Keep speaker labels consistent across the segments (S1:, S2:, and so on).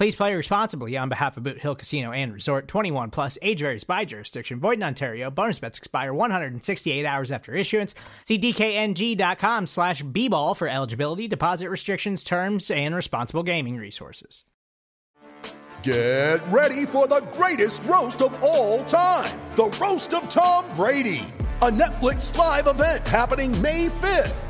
S1: Please play responsibly on behalf of Boot Hill Casino and Resort 21 plus age varies by jurisdiction. Void in Ontario. Bonus bets expire 168 hours after issuance. See DKNG.com slash B-ball for eligibility, deposit restrictions, terms, and responsible gaming resources.
S2: Get ready for the greatest roast of all time the Roast of Tom Brady, a Netflix live event happening May 5th.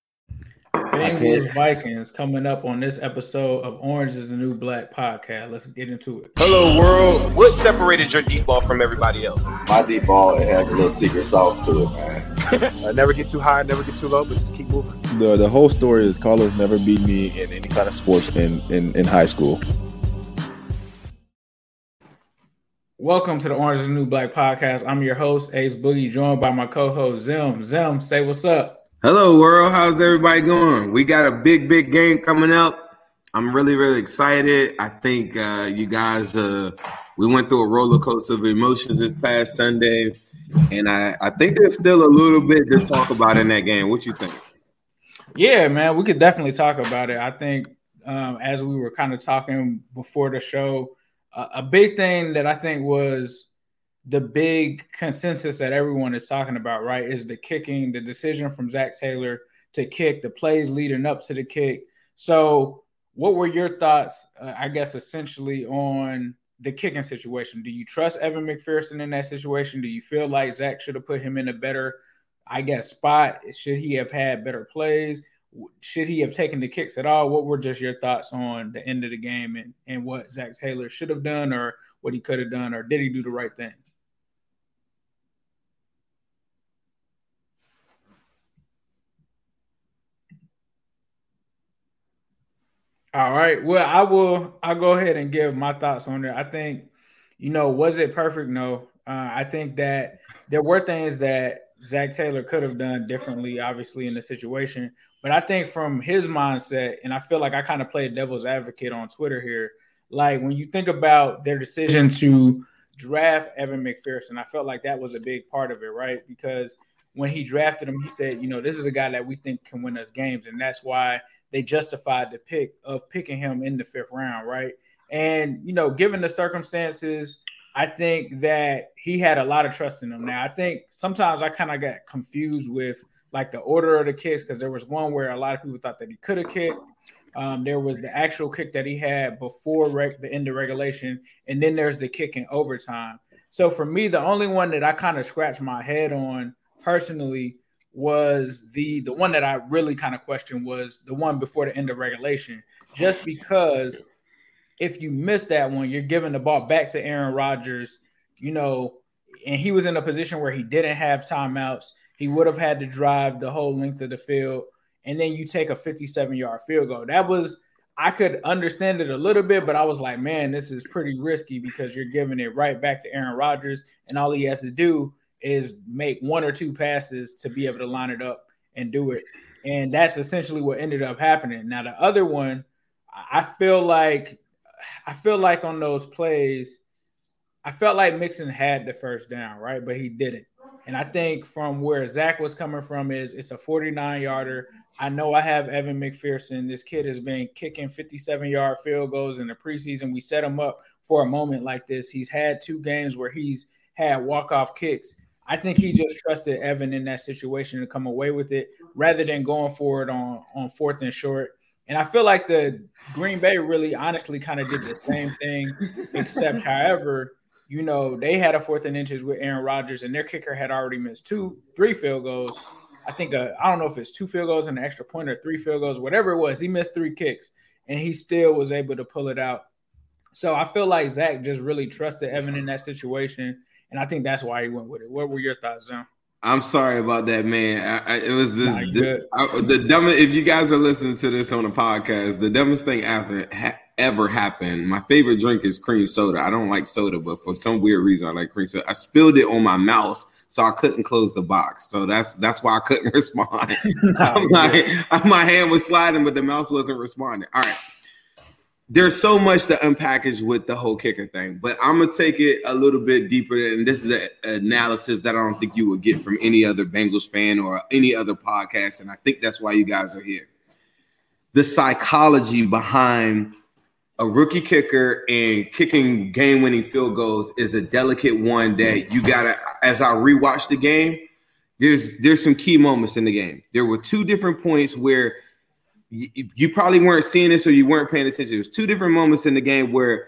S3: Bengals Vikings coming up on this episode of Orange is the New Black podcast. Let's get into it.
S4: Hello, world. What separated your deep ball from everybody else?
S5: My deep ball it has a little secret sauce to it, man.
S4: uh, never get too high, never get too low, but just keep moving.
S6: The the whole story is Carlos never beat me in any kind of sports in in, in high school.
S3: Welcome to the Orange is the New Black podcast. I'm your host, Ace Boogie, joined by my co-host Zim. Zim, say what's up.
S7: Hello, world. How's everybody going? We got a big, big game coming up. I'm really, really excited. I think uh, you guys, uh, we went through a roller coaster of emotions this past Sunday, and I, I think there's still a little bit to talk about in that game. What you think?
S3: Yeah, man, we could definitely talk about it. I think um, as we were kind of talking before the show, uh, a big thing that I think was the big consensus that everyone is talking about, right, is the kicking, the decision from Zac Taylor to kick, the plays leading up to the kick. So, what were your thoughts, uh, I guess, essentially on the kicking situation? Do you trust Evan McPherson in that situation? Do you feel like Zac should have put him in a better, I guess, spot? Should he have had better plays? Should he have taken the kicks at all? What were just your thoughts on the end of the game and, and what Zac Taylor should have done or what he could have done, or did he do the right thing? All right. Well, I will. I'll go ahead and give my thoughts on it. I think, you know, was it perfect? No. Uh, I think that there were things that Zac Taylor could have done differently, obviously, in the situation. But I think from his mindset, and I feel like I kind of played devil's advocate on Twitter here. Like when you think about their decision to draft Evan McPherson, I felt like that was a big part of it, right? Because when he drafted him, he said, you know, this is a guy that we think can win us games. And that's why they justified the pick of picking him in the fifth round, right? And, you know, given the circumstances, I think that he had a lot of trust in him. Now, I think sometimes I kind of got confused with like the order of the kicks because there was one where a lot of people thought that he could have kicked. Um, there was the actual kick that he had before reg- the end of regulation, and then there's the kick in overtime. So for me, the only one that I kind of scratched my head on personally was the the one that I really kind of questioned was the one before the end of regulation, just oh, because if you miss that one, you're giving the ball back to Aaron Rodgers, you know, and he was in a position where he didn't have timeouts. He would have had to drive the whole length of the field, and then you take a 57 yard field goal. That was I could understand it a little bit, but I was like, man, this is pretty risky because you're giving it right back to Aaron Rodgers, and all he has to do is make one or two passes to be able to line it up and do it. And that's essentially what ended up happening. Now the other one, I feel like I feel like on those plays, I felt like Mixon had the first down, right? But he didn't. And I think from where Zac was coming from is it's a 49 yarder. I know I have Evan McPherson. This kid has been kicking 57 yard field goals in the preseason. We set him up for a moment like this. He's had two games where he's had walk off kicks. I think he just trusted Evan in that situation to come away with it rather than going for it on, on fourth and short. And I feel like the Green Bay really honestly kind of did the same thing, except however, you know, they had a fourth and inches with Aaron Rodgers, and their kicker had already missed two, three field goals. I think uh, I don't know if it's two field goals and an extra point or three field goals, whatever it was. He missed three kicks, and he still was able to pull it out. So I feel like Zac just really trusted Evan in that situation and I think that's why he went with it. What were your thoughts, Zim?
S7: I'm sorry about that, man. I, I, it was this, the, I, the dumbest. If you guys are listening to this on a podcast, the dumbest thing ever ha, ever happened. My favorite drink is cream soda. I don't like soda, but for some weird reason, I like cream soda. I spilled it on my mouse, so I couldn't close the box. So that's that's why I couldn't respond. no, my, my hand was sliding, but the mouse wasn't responding. All right there's so much to unpackage with the whole kicker thing, but I'm gonna take it a little bit deeper. And this is an analysis that I don't think you would get from any other Bengals fan or any other podcast. And I think that's why you guys are here. The psychology behind a rookie kicker and kicking game-winning field goals is a delicate one that you gotta. As I rewatch the game, there's there's some key moments in the game. There were two different points where you, you probably weren't seeing this or you weren't paying attention. There's two different moments in the game where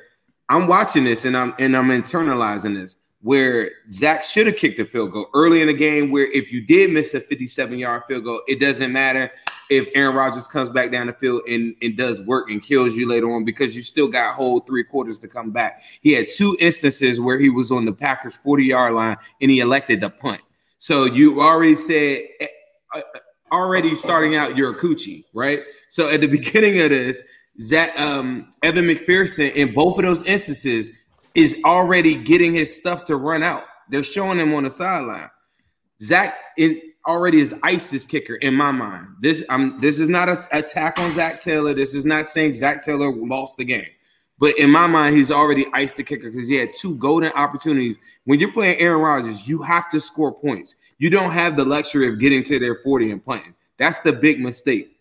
S7: I'm watching this and I'm and I'm internalizing this. Where Zac should have kicked a field goal early in the game, where if you did miss a 57 yard field goal, it doesn't matter if Aaron Rodgers comes back down the field and, and does work and kills you later on because you still got whole three quarters to come back. He had two instances where he was on the Packers 40 yard line and he elected to punt. So you already said eh, uh, already starting out your coochie, right? So at the beginning of this, Zac um, Evan McPherson in both of those instances is already getting his stuff to run out. They're showing him on the sideline. Zac is already is ISIS kicker in my mind. This I'm this is not an attack on Zac Taylor. This is not saying Zac Taylor lost the game. But in my mind, he's already iced the kicker because he had two golden opportunities. When you're playing Aaron Rodgers, you have to score points. You don't have the luxury of getting to their 40 and playing. That's the big mistake.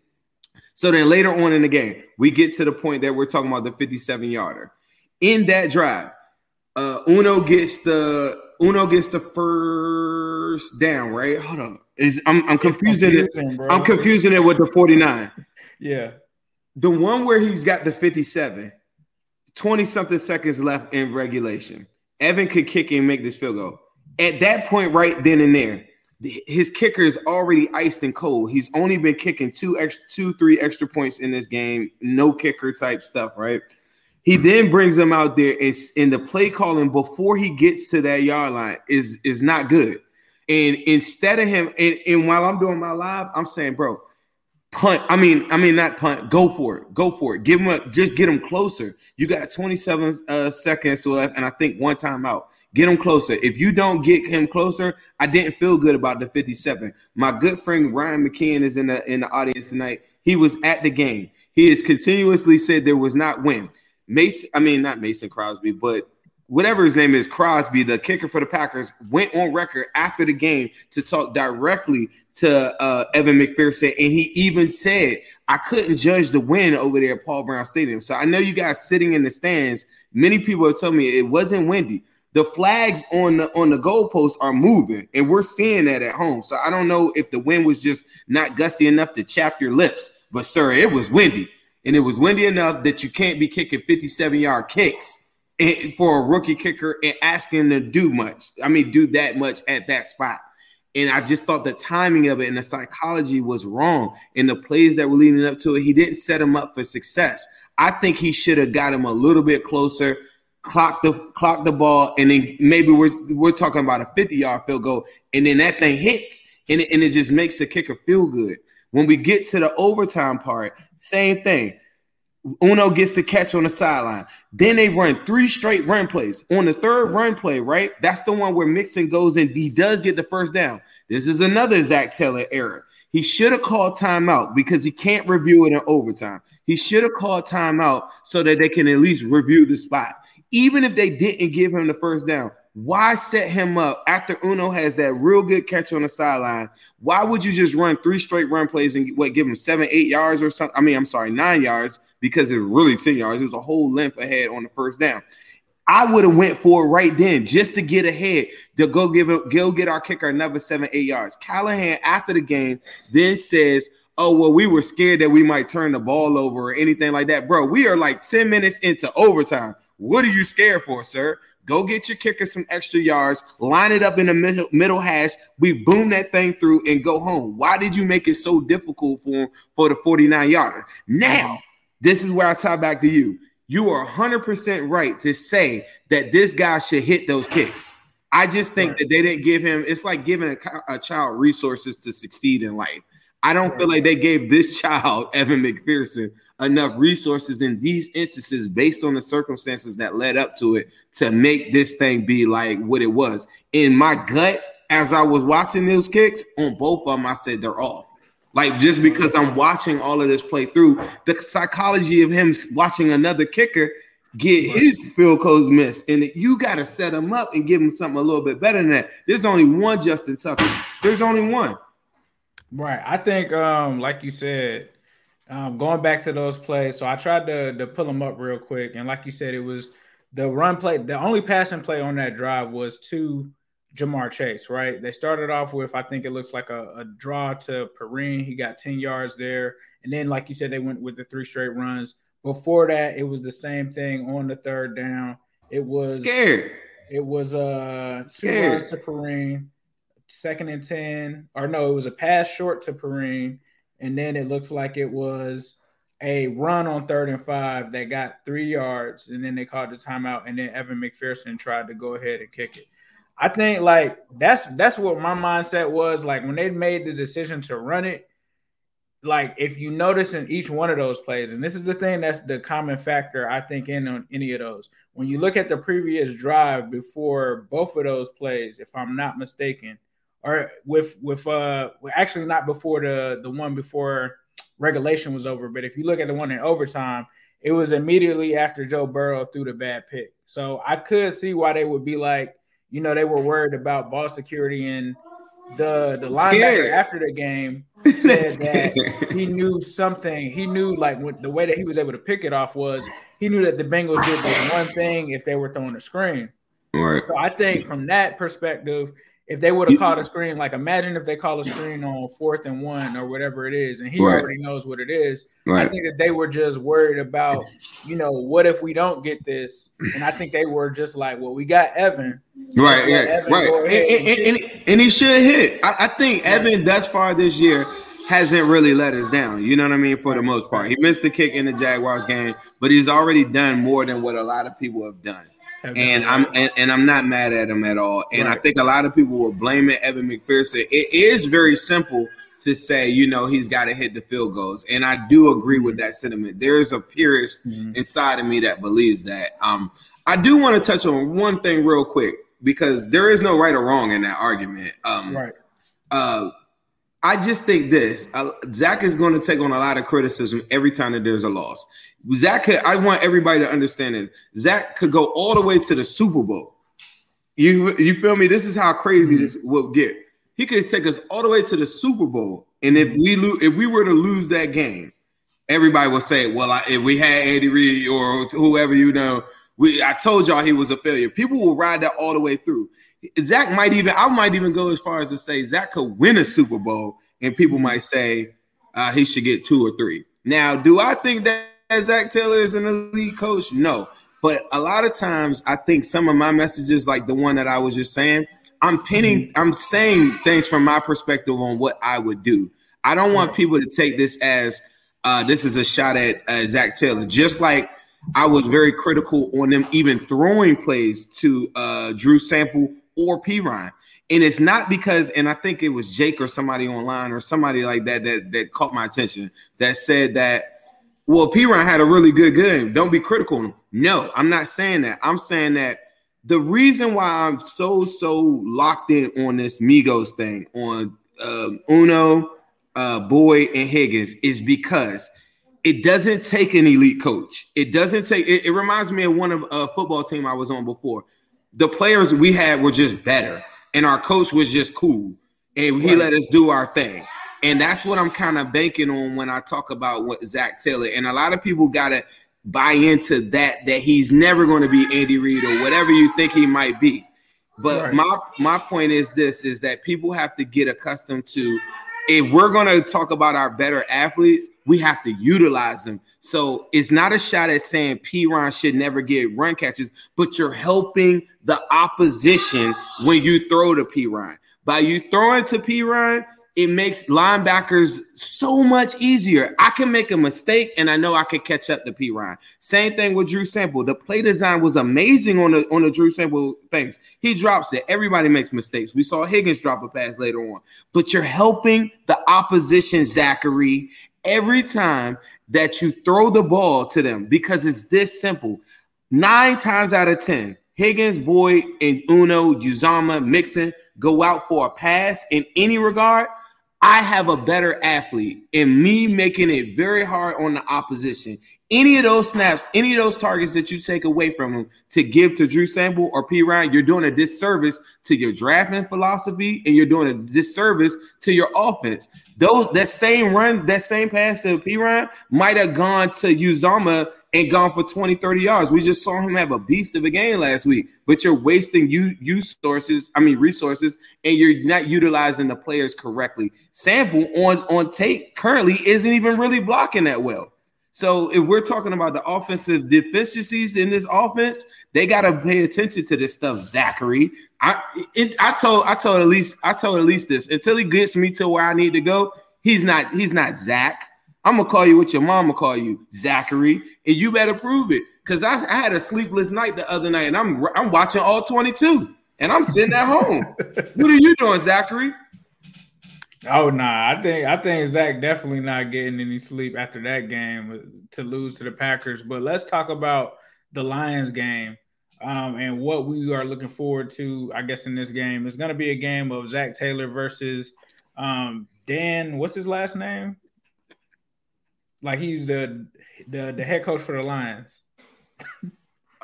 S7: So then later on in the game, we get to the point that we're talking about the 57 yarder. In that drive, uh, Uno gets the Uno gets the first down, right? Hold on. Is I'm, I'm confusing it. I'm confusing it with the 49.
S3: Yeah.
S7: The one where he's got the 57 20 something seconds left in regulation. Evan could kick and make this field goal. At that point, right then and there, his kicker is already iced and cold. He's only been kicking two extra, two, three extra points in this game. No kicker type stuff, right? He then brings him out there, and in the play calling before he gets to that yard line is is not good. And instead of him, and, and while I'm doing my live, I'm saying, bro, punt. I mean, I mean, not punt. Go for it. Go for it. Give him a just get him closer. You got 27 uh, seconds left, and I think one time out. Get him closer. If you don't get him closer, I didn't feel good about the 57. My good friend Ryan McKeon is in the in the audience tonight. He was at the game. He has continuously said there was not win. Mason, I mean not Mason Crosby, but whatever his name is, Crosby, the kicker for the Packers, went on record after the game to talk directly to uh, Evan McPherson, and he even said, "I couldn't judge the win over there at Paul Brown Stadium." So I know you guys sitting in the stands. Many people have told me it wasn't windy. The flags on the on the goalposts are moving, and we're seeing that at home. So I don't know if the wind was just not gusty enough to chap your lips, but sir, it was windy, and it was windy enough that you can't be kicking 57 yard kicks for a rookie kicker and asking to do much. I mean, do that much at that spot. And I just thought the timing of it and the psychology was wrong. And the plays that were leading up to it, he didn't set him up for success. I think he should have got him a little bit closer, clock the clock the ball, and then maybe we're we're talking about a 50 yard field goal, and then that thing hits and it, and it just makes the kicker feel good. When we get to the overtime part, same thing. Uno gets the catch on the sideline. Then they run three straight run plays. On the third run play, right? That's the one where Mixon goes and he does get the first down. This is another Zac Taylor error. He should have called timeout because he can't review it in overtime. He should have called timeout so that they can at least review the spot. Even if they didn't give him the first down, why set him up after Uno has that real good catch on the sideline? Why would you just run three straight run plays and what give him seven, eight yards or something? I mean, I'm sorry, nine yards because it was really 10 yards. It was a whole length ahead on the first down. I would have went for it right then just to get ahead to go give it, go get our kicker another seven, eight yards. Callahan after the game then says, Oh, well, we were scared that we might turn the ball over or anything like that. Bro, we are like 10 minutes into overtime. What are you scared for, sir? Go get your kicker some extra yards, line it up in the middle, middle hash. We boom that thing through and go home. Why did you make it so difficult for for the 49 yarder? Now, uh-huh. This is where I tie back to you. You are 100% right to say that this guy should hit those kicks. I just think right. that they didn't give him, it's like giving a, a child resources to succeed in life. I don't feel like they gave this child, Evan McPherson, enough resources in these instances based on the circumstances that led up to it to make this thing be like what it was. In my gut, as I was watching those kicks on both of them, I said they're off. Like just because I'm watching all of this play through, the psychology of him watching another kicker get his field goals missed, and you got to set him up and give him something a little bit better than that. There's only one Justin Tucker. There's only one.
S3: Right. I think, um, like you said, um, going back to those plays. So I tried to to pull them up real quick, and like you said, it was the run play. The only passing play on that drive was to Ja'Marr Chase. Right. They started off with I think it looks like a, a draw to Perine. He got ten yards there, and then like you said, they went with the three straight runs. Before that, it was the same thing on the third down. It was
S7: scared.
S3: It was uh two scared. runs to Perine second and 10, or no, it was a pass short to Perine. And then it looks like it was a run on third and five that got three yards. And then they called the timeout. And then Evan McPherson tried to go ahead and kick it. I think like that's that's what my mindset was like when they made the decision to run it. Like if you notice in each one of those plays, and this is the thing that's the common factor I think in on any of those. When you look at the previous drive before both of those plays, if I'm not mistaken, or with with uh actually not before the the one before regulation was over, but if you look at the one in overtime, it was immediately after Joe Burrow threw the bad pick. So I could see why they would be like, you know, they were worried about ball security and the the linebacker after the game said that he knew something. He knew like what, the way that he was able to pick it off was he knew that the Bengals did this one thing if they were throwing a screen.
S7: Right.
S3: So I think from that perspective, if they would have called a screen, like imagine if they call a screen on fourth and one or whatever it is, and he right. already knows what it is. Right. I think that they were just worried about, you know, what if we don't get this? And I think they were just like, well, we got Evan.
S7: Right, yeah, Evan right. And, and, and, and, he should hit. I, I think right. Evan thus far this year hasn't really let us down. You know what I mean? For the most part, he missed the kick in the Jaguars game, but he's already done more than what a lot of people have done and I'm and, and, I'm not mad at him at all. And right. I think a lot of people were blaming Evan McPherson. It is very simple to say, you know, he's got to hit the field goals, and I do agree with that sentiment. There is a purist mm-hmm. inside of me that believes that. Um, I do want to touch on one thing real quick. because there is no right or wrong in that argument. Um,
S3: right.
S7: Uh, I just think this: uh, Zac is going to take on a lot of criticism every time that there's a loss. Zac, could, I want everybody to understand this. Zac could go all the way to the Super Bowl. You you feel me? This is how crazy this will get. He could take us all the way to the Super Bowl, and if we lose, if we were to lose that game, everybody would say, "Well, I, if we had Andy Reid or whoever you know, we I told y'all he was a failure." People will ride that all the way through. Zac might even I might even go as far as to say Zac could win a Super Bowl, and people might say uh, he should get two or three. Now, do I think that Zac Taylor is an elite coach? No, but a lot of times I think some of my messages, like the one that I was just saying, I'm pinning, mm-hmm. I'm saying things from my perspective on what I would do. I don't want people to take this as uh, this is a shot at uh, Zac Taylor. Just like I was very critical on them even throwing plays to uh, Drew Sample or Perine. And it's not because, and I think it was Jake or somebody online or somebody like that that, that caught my attention that said that, well, Perine had a really good game. Don't be critical. No, I'm not saying that. I'm saying that the reason why I'm so, so locked in on this Migos thing on uh, Uno, uh, and Higgins is because it doesn't take an elite coach. It doesn't take, it, it reminds me of one of a football team I was on before the players we had were just better, and our coach was just cool, and he right. let us do our thing. And that's what I'm kind of banking on when I talk about what Zac Taylor. And a lot of people gotta buy into that that he's never going to be Andy Reid or whatever you think he might be. But right. my my point is this: is that people have to get accustomed to if we're going to talk about our better athletes, we have to utilize them. So it's not a shot at saying Perine should never get run catches, but you're helping the opposition when you throw to Perine. By you throwing to Perine, it makes linebackers so much easier. I can make a mistake and I know I can catch up to Perine. Same thing with Drew Sample. The play design was amazing on the on the Drew Sample things. He drops it. Everybody makes mistakes. We saw Higgins drop a pass later on, but you're helping the opposition, Zachary, every time that you throw the ball to them because it's this simple. Nine times out of 10, Higgins, Boyd, and Uno, Uzomah, Mixon go out for a pass in any regard – I have a better athlete and me making it very hard on the opposition. Any of those snaps, any of those targets that you take away from him to give to Drew Sample or Perine, you're doing a disservice to your drafting philosophy and you're doing a disservice to your offense. Those that same run, that same pass to Perine might have gone to Uzomah and gone for 20, 30 yards. We just saw him have a beast of a game last week, but you're wasting you you sources, I mean resources, and you're not utilizing the players correctly. Sample on on tape currently isn't even really blocking that well. So if we're talking about the offensive deficiencies in this offense, they got to pay attention to this stuff. Zachary, I it, I told I told at least I told at least this until he gets me to where I need to go. He's not he's not Zac. I'm gonna call you what your mama call you, Zachary, and you better prove it. Cause I, I, had a sleepless night the other night, and I'm I'm watching all 22, and I'm sitting at home. what are you doing, Zachary?
S3: Oh nah, I think I think Zac definitely not getting any sleep after that game to lose to the Packers. But let's talk about the Lions game um, and what we are looking forward to. I guess in this game, it's going to be a game of Zac Taylor versus um, Dan. What's his last name? Like he's the the the head coach for the Lions.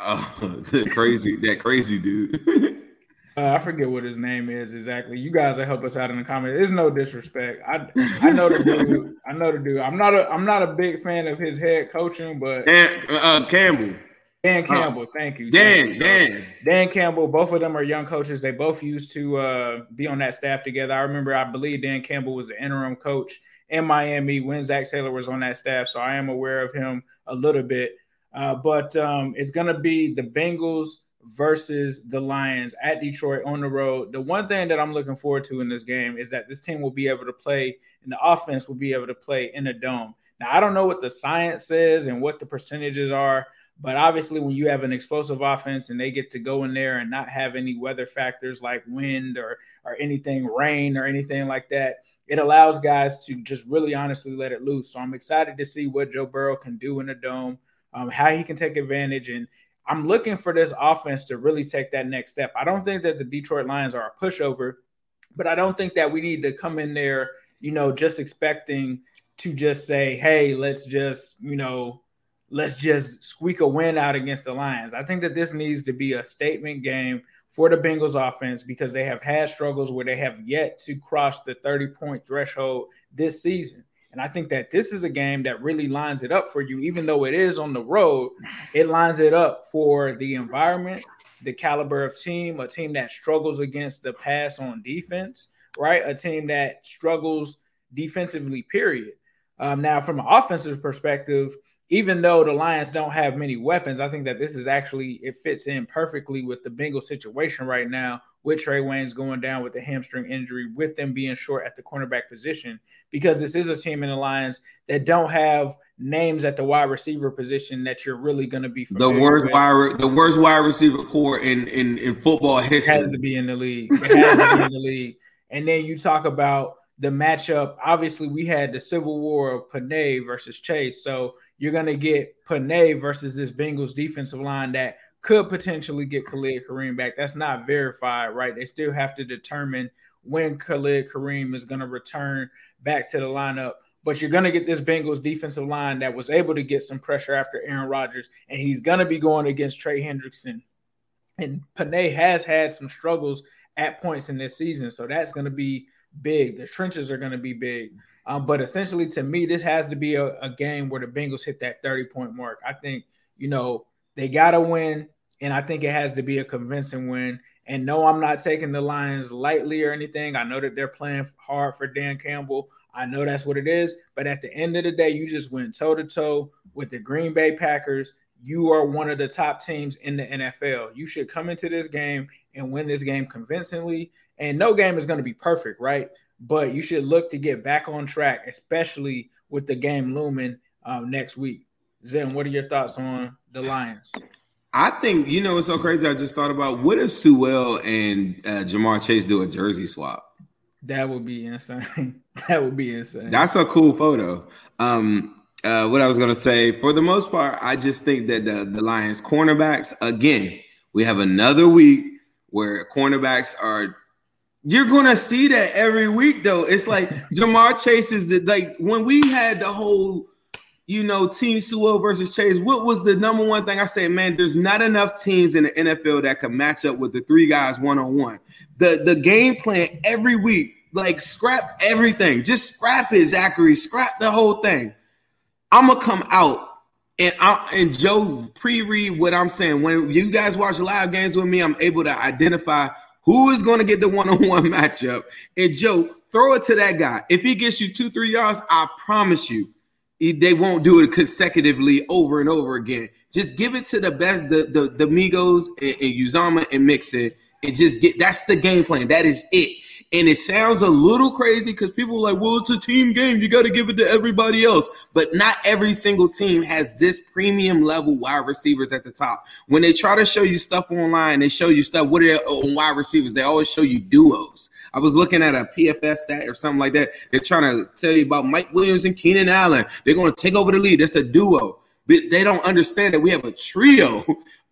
S7: Oh, crazy! That crazy dude.
S3: uh, I forget what his name is exactly. You guys will help us out in the comments. There's no disrespect. I I know the dude. I know the dude. I'm not a I'm not a big fan of his head coaching, but
S7: Dan, uh, Campbell.
S3: Dan Campbell, uh, thank you.
S7: Dan, you. Dan.
S3: Dan Campbell, both of them are young coaches. They both used to uh, be on that staff together. I remember, I believe Dan Campbell was the interim coach in Miami when Zac Taylor was on that staff. So I am aware of him a little bit. Uh, but um, it's going to be the Bengals versus the Lions at Detroit on the road. The one thing that I'm looking forward to in this game is that this team will be able to play and the offense will be able to play in a dome. Now, I don't know what the science says and what the percentages are, but obviously, when you have an explosive offense and they get to go in there and not have any weather factors like wind or, or anything, rain or anything like that, it allows guys to just really honestly let it loose. So I'm excited to see what Joe Burrow can do in the dome, um, how he can take advantage. And I'm looking for this offense to really take that next step. I don't think that the Detroit Lions are a pushover, but I don't think that we need to come in there, you know, just expecting to just say, hey, let's just, you know, let's just squeak a win out against the Lions. I think that this needs to be a statement game for the Bengals offense because they have had struggles where they have yet to cross the 30 point threshold this season. And I think that this is a game that really lines it up for you, even though it is on the road, it lines it up for the environment, the caliber of team, a team that struggles against the pass on defense, right? A team that struggles defensively, period. Um, now, from an offensive perspective, even though the Lions don't have many weapons, I think that this is actually it fits in perfectly with the Bengals situation right now, with Trae Waynes going down with the hamstring injury, with them being short at the cornerback position, because this is a team in the Lions that don't have names at the wide receiver position that you're really going to be
S7: the worst with. wide the worst wide receiver core in in, in football history.
S3: It has to be in the league. It has to be in the league. And then you talk about the matchup. Obviously, we had the civil war of Penei versus Chase. So you're going to get Penei versus this Bengals defensive line that could potentially get Khalid Kareem back. That's not verified, right? They still have to determine when Khalid Kareem is going to return back to the lineup. But you're going to get this Bengals defensive line that was able to get some pressure after Aaron Rodgers, and he's going to be going against Trey Hendrickson. And Penei has had some struggles at points in this season, so that's going to be big. The trenches are going to be big. Um, but essentially, to me, this has to be a, a game where the Bengals hit that 30 point mark. I think, you know, they got to win, and I think it has to be a convincing win. And no, I'm not taking the Lions lightly or anything. I know that they're playing hard for Dan Campbell. I know that's what it is. But at the end of the day, you just went toe to toe with the Green Bay Packers. You are one of the top teams in the NFL. You should come into this game and win this game convincingly. And no game is going to be perfect, right? But you should look to get back on track, especially with the game looming um, next week. Zen, what are your thoughts on the Lions?
S7: I think you know it's so crazy. I just thought about what if Sewell and uh, Ja'Marr Chase do a jersey swap?
S3: That would be insane. that would be insane.
S7: That's a cool photo. Um, uh, what I was gonna say, for the most part, I just think that the, the Lions cornerbacks again. We have another week where cornerbacks are you're gonna see that every week, though. It's like Ja'Marr Chase is the, like when we had the whole, you know, Team Sewell versus Chase. What was the number one thing I said? Man, there's not enough teams in the NFL that can match up with the three guys one on one. The the game plan every week, like scrap everything, just scrap it, Zachary, scrap the whole thing. I'm gonna come out and I and Joe pre-read what I'm saying. When you guys watch live games with me, I'm able to identify who is going to get the one-on-one matchup? And Joe, throw it to that guy. If he gets you two, three yards, I promise you, they won't do it consecutively over and over again. Just give it to the best, the the, the Migos and, and Uzomah and Mixon, and just get. That's the game plan. That is it. And it sounds a little crazy because people are like, well, it's a team game. You got to give it to everybody else. But not every single team has this premium level wide receivers at the top. When they try to show you stuff online, they show you stuff. What are uh, on wide receivers? They always show you duos. I was looking at a PFF stat or something like that. They're trying to tell you about Mike Williams and Keenan Allen. They're going to take over the lead. That's a duo. But they don't understand that we have a trio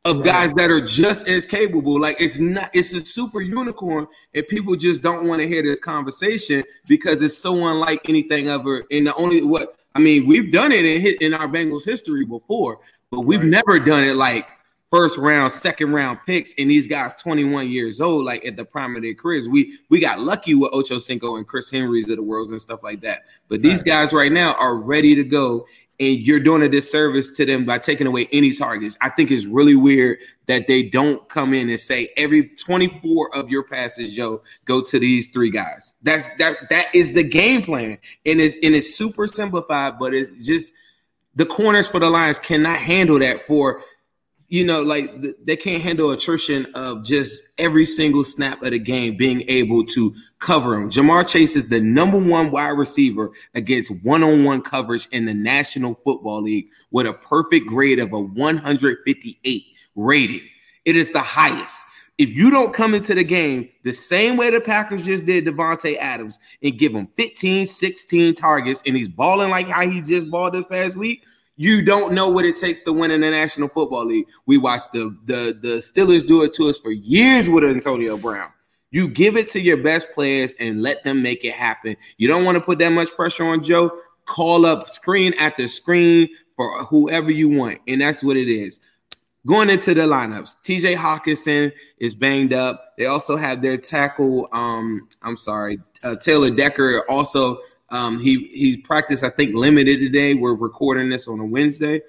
S7: of guys that are just as capable. Like it's not, it's a super unicorn, and people just don't want to hear this conversation because it's so unlike anything ever. And the only what I mean, we've done it in in our Bengals history before, but we've right. never done it like first round, second round picks, and these guys 21 years old, like at the prime of their careers. We we got lucky with Ocho Cinco and Chris Henry's of the worlds and stuff like that. But these guys right now are ready to go, and you're doing a disservice to them by taking away any targets. I think it's really weird that they don't come in and say every 24 of your passes, Joe, go to these three guys. That's that that is the game plan. And it's and it's super simplified, but it's just the corners for the Lions cannot handle that for you know, like they can't handle attrition of just every single snap of the game being able to cover him. Ja'Marr Chase is the number one wide receiver against one-on-one coverage in the National Football League with a perfect grade of a 158 rating. It is the highest. If you don't come into the game the same way the Packers just did Davante Adams and give him 15, 16 targets and he's balling like how he just balled this past week, You don't know what it takes to win in the National Football League. We watched the the the Steelers do it to us for years with Antonio Brown. You give it to your best players and let them make it happen. You don't want to put that much pressure on Joe. Call up screen after screen for whoever you want, and that's what it is. Going into the lineups, TJ Hockenson is banged up. They also have their tackle. Um, I'm sorry, uh, Taylor Decker. Also, um, he he practiced. I think limited today. We're recording this on a Wednesday,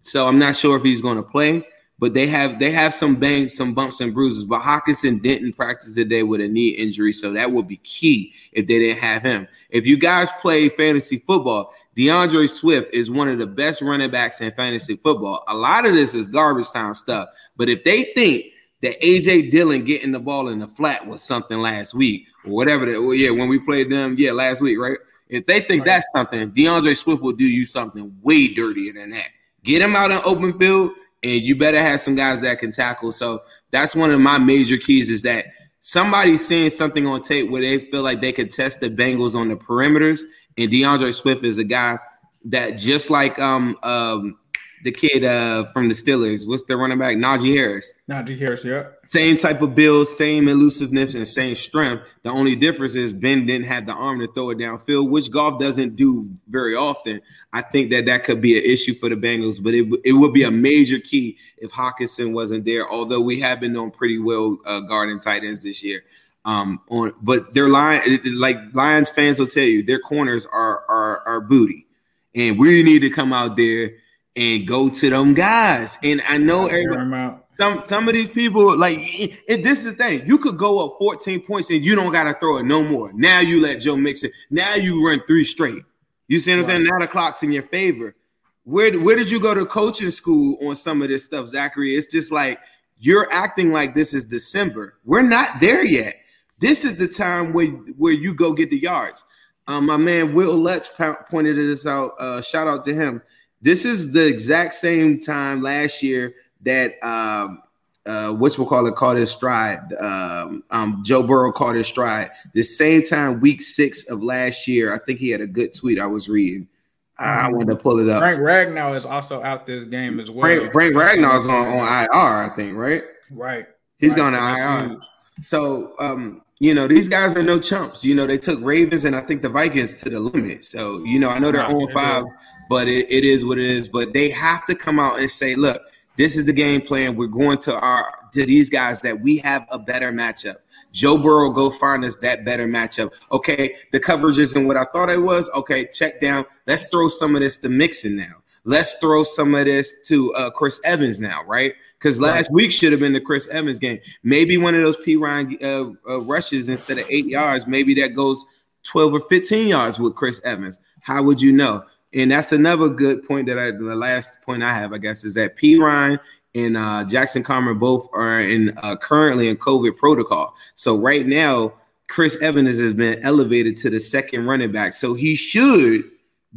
S7: so I'm not sure if he's going to play. But they have they have some bangs, some bumps and bruises. But Hockenson didn't practice today with a knee injury, so that would be key if they didn't have him. If you guys play fantasy football, D'Andre Swift is one of the best running backs in fantasy football. A lot of this is garbage time stuff. But if they think that AJ Dillon getting the ball in the flat was something last week or whatever, that, well, yeah, when we played them, yeah, last week, right? If they think that's something, D'Andre Swift will do you something way dirtier than that. Get him out in open field, and you better have some guys that can tackle. So that's one of my major keys is that somebody's seeing something on tape where they feel like they could test the Bengals on the perimeters, and D'Andre Swift is a guy that just like um um the kid uh from the Steelers, what's the running back? Najee Harris.
S3: Najee Harris, yeah.
S7: Same type of build, same elusiveness, and same strength. The only difference is Ben didn't have the arm to throw it downfield, which Goff doesn't do very often. I think that that could be an issue for the Bengals, but it, it would be a major key if Hockenson wasn't there. Although we have been doing pretty well uh, guarding tight ends this year. Um, on but their line, like Lions fans will tell you, their corners are are are booty, and we need to come out there and go to them guys. And I know everybody, some some of these people like it, it, this is the thing. You could go up 14 points and you don't gotta throw it no more. Now you let Joe mix it. Now you run three straight. You see what I'm saying? Now the clock's in your favor. Where where did you go to coaching school on some of this stuff, Zachary? It's just like you're acting like this is December. We're not there yet. This is the time where where you go get the yards. Um, my man Will Lutz pointed this out. Uh, shout out to him. This is the exact same time last year that um, uh, which we'll call it caught his stride. Um, um, Joe Burrow caught his stride. The same time, week six of last year, I think he had a good tweet I was reading. I wanted to pull it up.
S3: Frank Ragnow is also out this game as well.
S7: Frank, Frank Ragnow's on, on IR, I think, right?
S3: Right.
S7: He's
S3: right.
S7: going to IR. So, um, you know, these guys are no chumps. You know, they took Ravens and I think the Vikings to the limit. So, you know, I know they're on five, but it, it is what it is. But they have to come out and say, look, this is the game plan. We're going to our to these guys that we have a better matchup. Joe Burrow, go find us that better matchup. Okay, the coverage isn't what I thought it was. Okay, check down. Let's throw some of this to Mixon now. Let's throw some of this to uh, Chris Evans now, right? Because last week should have been the Chris Evans game. Maybe one of those Perine uh, uh, rushes instead of eight yards, maybe that goes 12 or 15 yards with Chris Evans. How would you know? And that's another good point that I, the last point I have, I guess, is that Perine and uh, Jackson Carman both are in uh, currently in COVID protocol. So right now, Chris Evans has been elevated to the second running back. So he should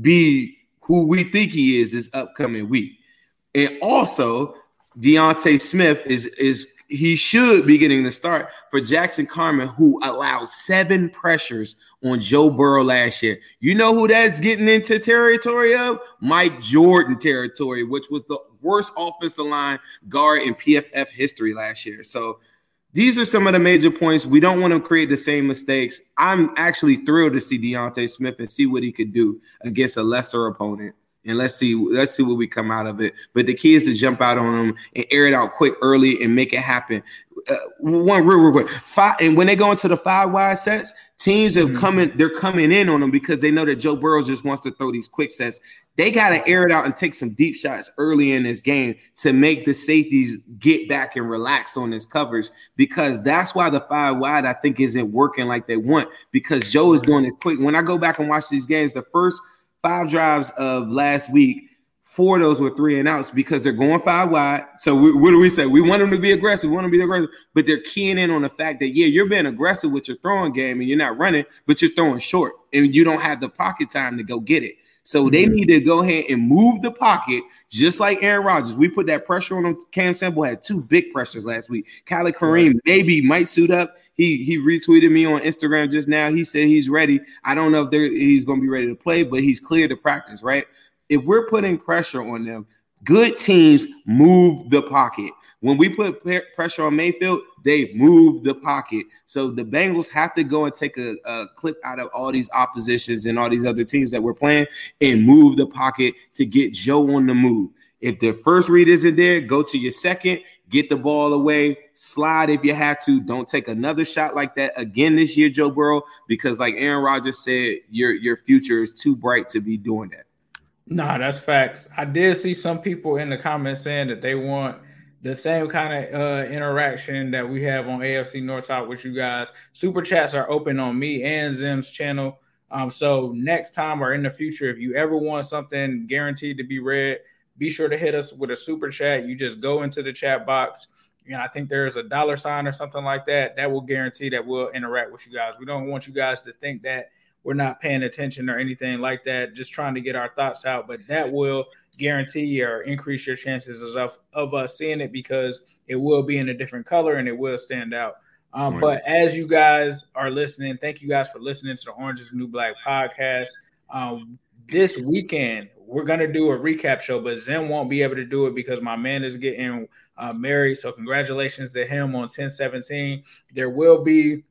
S7: be who we think he is this upcoming week. And also, D'Ante Smith is is he should be getting the start for Jackson Carman, who allowed seven pressures on Joe Burrow last year. You know who that's getting into territory of? Mike Jordan territory, which was the worst offensive line guard in PFF history last year. So these are some of the major points. We don't want to create the same mistakes. I'm actually thrilled to see D'Ante Smith and see what he could do against a lesser opponent and let's see let's see what we come out of it. But the key is to jump out on them and air it out quick early and make it happen. Uh, one real, real quick. Five, and when they go into the five wide sets, teams are mm-hmm. coming. They're coming in on them because they know that Joe Burrow just wants to throw these quick sets. They got to air it out and take some deep shots early in this game to make the safeties get back and relax on his covers because that's why the five wide I think isn't working like they want because Joe is doing it quick. When I go back and watch these games, the first five drives of last week, four of those were three and outs because they're going five wide. So we, what do we say? We want them to be aggressive. We want them to be aggressive, but they're keying in on the fact that yeah, you're being aggressive with your throwing game and you're not running, but you're throwing short and you don't have the pocket time to go get it. So they mm-hmm. need to go ahead and move the pocket, just like Aaron Rodgers. We put that pressure on them. Cam Sample had two big pressures last week. Khalid Kareem maybe might suit up. He he retweeted me on Instagram just now. He said he's ready. I don't know if he's going to be ready to play, but he's clear to practice. Right. If we're putting pressure on them, good teams move the pocket. When we put pressure on Mayfield, they move the pocket. So the Bengals have to go and take a, a, clip out of all these oppositions and all these other teams that we're playing and move the pocket to get Joe on the move. If the first read isn't there, go to your second, get the ball away, slide if you have to. Don't take another shot like that again this year, Joe Burrow, because like Aaron Rodgers said, your your future is too bright to be doing that.
S3: Nah, that's facts. I did see some people in the comments saying that they want the same kind of uh, interaction that we have on AFC North Talk with you guys. Super chats are open on me and Zim's channel. Um, so next time or in the future, if you ever want something guaranteed to be read, be sure to hit us with a super chat. You just go into the chat box. And I think there's a dollar sign or something like that. That will guarantee that we'll interact with you guys. We don't want you guys to think that we're not paying attention or anything like that, just trying to get our thoughts out. But that will guarantee or increase your chances of, of us seeing it because it will be in a different color and it will stand out. Um, right. But as you guys are listening, thank you guys for listening to the Orange is New Black podcast. Um, this weekend, we're going to do a recap show, but Zim won't be able to do it because my man is getting uh, married. So, congratulations to him on 1017. There will be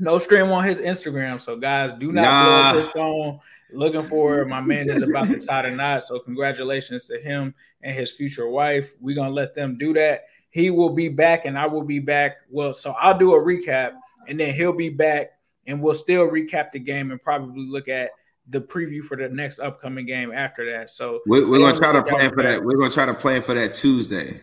S3: no stream on his Instagram. So, guys, do not nah. blow up his phone looking for my man is about to tie the knot. So congratulations to him and his future wife. We're gonna let them do that. He will be back and I will be back. Well, so I'll do a recap and then he'll be back and we'll still recap the game and probably look at the preview for the next upcoming game after that. So
S7: we're, we're gonna try to plan for that. We're gonna try to plan for that Tuesday.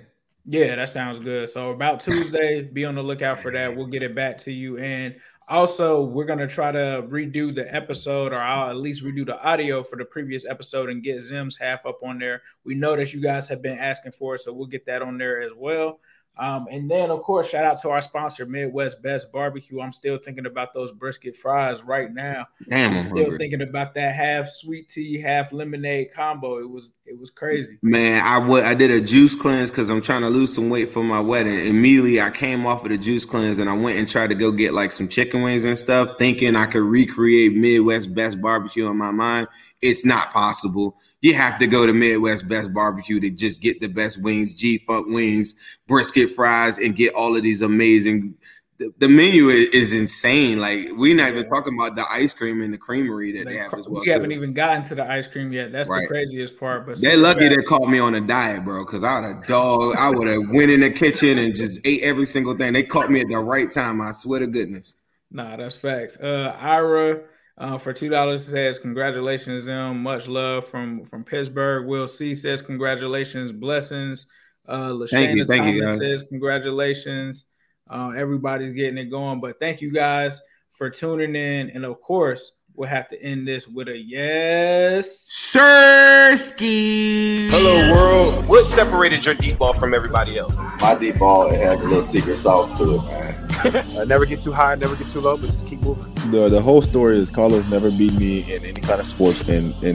S3: Yeah, that sounds good. So about Tuesday, be on the lookout for that. We'll get it back to you. And also, we're gonna try to redo the episode, or I'll at least redo the audio for the previous episode and get Zim's half up on there. We know that you guys have been asking for it, so we'll get that on there as well. Um, and then, of course, shout out to our sponsor, Midwest Best Barbecue. I'm still thinking about those brisket fries right now.
S7: Damn,
S3: I'm, I'm still hungry. thinking about that half sweet tea, half lemonade combo. It was it was crazy.
S7: Man, I would I did a juice cleanse because I'm trying to lose some weight for my wedding. Immediately, I came off of the juice cleanse and I went and tried to go get like some chicken wings and stuff, thinking I could recreate Midwest Best Barbecue in my mind. It's not possible. You have to go to Midwest Best Barbecue to just get the best wings, G Funk wings, brisket fries, and get all of these amazing. The, the menu is, is, insane. Like we're not even talking about the ice cream and the creamery that they, they have as well.
S3: We haven't even gotten to the ice cream yet. That's right. the craziest part. But
S7: they're lucky they caught me on a diet, bro. Because I would have dog. I would have went in the kitchen and just ate every single thing. They caught me at the right time. I swear to goodness.
S3: Nah, that's facts. Uh, Ira uh, for two dollars says congratulations them much love from from Pittsburgh. Will C says congratulations, blessings. Uh, Lashana thank you, thank Thomas you guys. says congratulations. Uh, everybody's getting it going, but thank you guys for tuning in, and of course. We'll have to end this with a yes.
S7: Sirski.
S4: Hello, world. What separated your deep ball from everybody else?
S5: My deep ball it has a little secret sauce to it, man.
S8: Uh, never get too high, never get too low, but just keep moving.
S6: The the whole story is Carlos never beat me in any kind of sports, and and